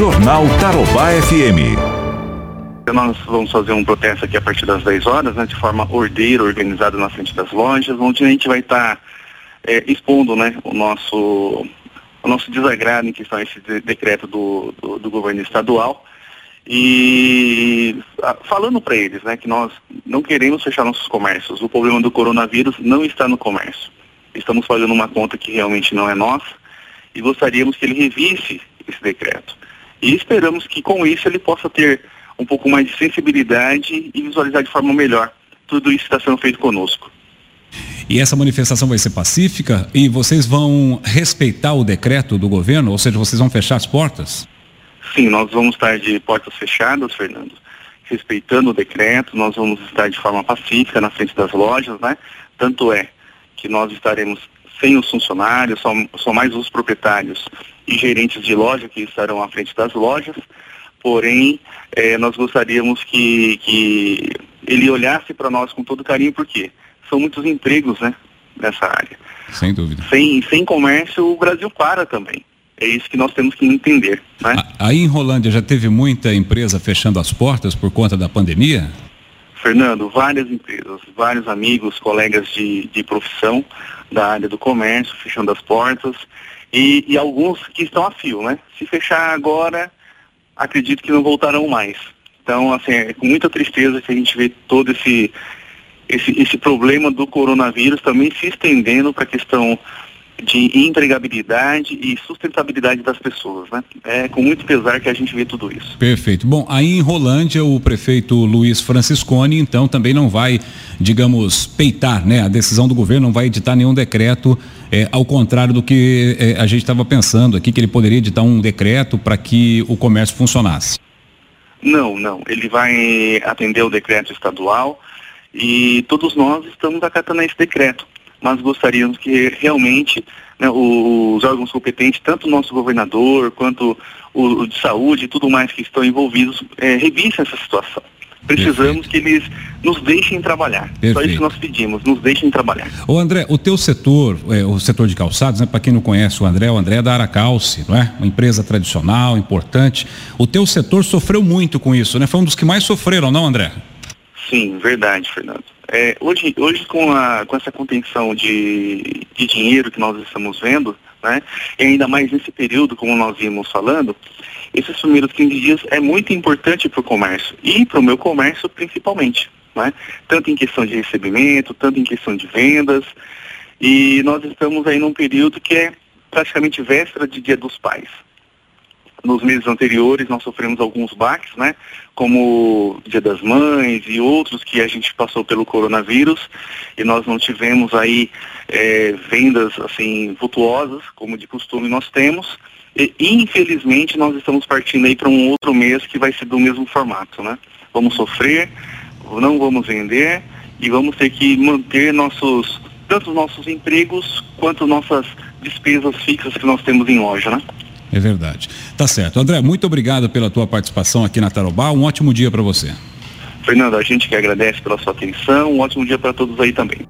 Jornal Tarobá FM. Nós vamos fazer um protesto aqui a partir das 10 horas, né, de forma ordeira, organizada na frente das lojas, onde a gente vai estar tá, é, expondo né, o nosso o nosso desagrado em questão a esse decreto do, do, do governo estadual e falando para eles né, que nós não queremos fechar nossos comércios. O problema do coronavírus não está no comércio. Estamos fazendo uma conta que realmente não é nossa e gostaríamos que ele revisse esse decreto. E esperamos que com isso ele possa ter um pouco mais de sensibilidade e visualizar de forma melhor tudo isso que está sendo feito conosco. E essa manifestação vai ser pacífica e vocês vão respeitar o decreto do governo, ou seja, vocês vão fechar as portas? Sim, nós vamos estar de portas fechadas, Fernando, respeitando o decreto, nós vamos estar de forma pacífica na frente das lojas, né? Tanto é que nós estaremos sem os funcionários, só, só mais os proprietários e gerentes de loja que estarão à frente das lojas, porém eh, nós gostaríamos que, que ele olhasse para nós com todo carinho, porque são muitos empregos, né, nessa área. Sem dúvida. Sem, sem comércio, o Brasil para também. É isso que nós temos que entender. Né? Aí em Rolândia já teve muita empresa fechando as portas por conta da pandemia? Fernando, várias empresas, vários amigos, colegas de, de profissão da área do comércio fechando as portas e, e alguns que estão a fio, né? Se fechar agora, acredito que não voltarão mais. Então, assim, é com muita tristeza que a gente vê todo esse esse, esse problema do coronavírus também se estendendo para a questão de empregabilidade e sustentabilidade das pessoas, né? É com muito pesar que a gente vê tudo isso. Perfeito. Bom, aí em Rolândia o prefeito Luiz Franciscone então também não vai, digamos, peitar, né? A decisão do governo não vai editar nenhum decreto, é, ao contrário do que é, a gente estava pensando aqui que ele poderia editar um decreto para que o comércio funcionasse. Não, não. Ele vai atender o decreto estadual e todos nós estamos acatando esse decreto. Mas gostaríamos que realmente né, os órgãos competentes, tanto o nosso governador quanto o, o de saúde e tudo mais que estão envolvidos, é, revissem essa situação. Precisamos Perfeito. que eles nos deixem trabalhar. Perfeito. Só isso que nós pedimos, nos deixem trabalhar. Ô André, o teu setor, é, o setor de calçados, né, para quem não conhece o André, o André é da Aracalce, não é? Uma empresa tradicional, importante. O teu setor sofreu muito com isso, né? Foi um dos que mais sofreram, não, André? Sim, verdade, Fernando. É, hoje, hoje com, a, com essa contenção de, de dinheiro que nós estamos vendo, né, e ainda mais nesse período, como nós íamos falando, esses primeiros 15 dias é muito importante para o comércio e para o meu comércio principalmente, né? tanto em questão de recebimento, tanto em questão de vendas, e nós estamos aí num período que é praticamente véspera de Dia dos Pais nos meses anteriores nós sofremos alguns baques, né? Como Dia das Mães e outros que a gente passou pelo coronavírus e nós não tivemos aí é, vendas assim vultuosas, como de costume nós temos. E infelizmente nós estamos partindo aí para um outro mês que vai ser do mesmo formato, né? Vamos sofrer, não vamos vender e vamos ter que manter nossos tanto nossos empregos quanto nossas despesas fixas que nós temos em loja, né? É verdade. Tá certo. André, muito obrigado pela tua participação aqui na Tarobá. Um ótimo dia para você. Fernando, a gente que agradece pela sua atenção. Um ótimo dia para todos aí também.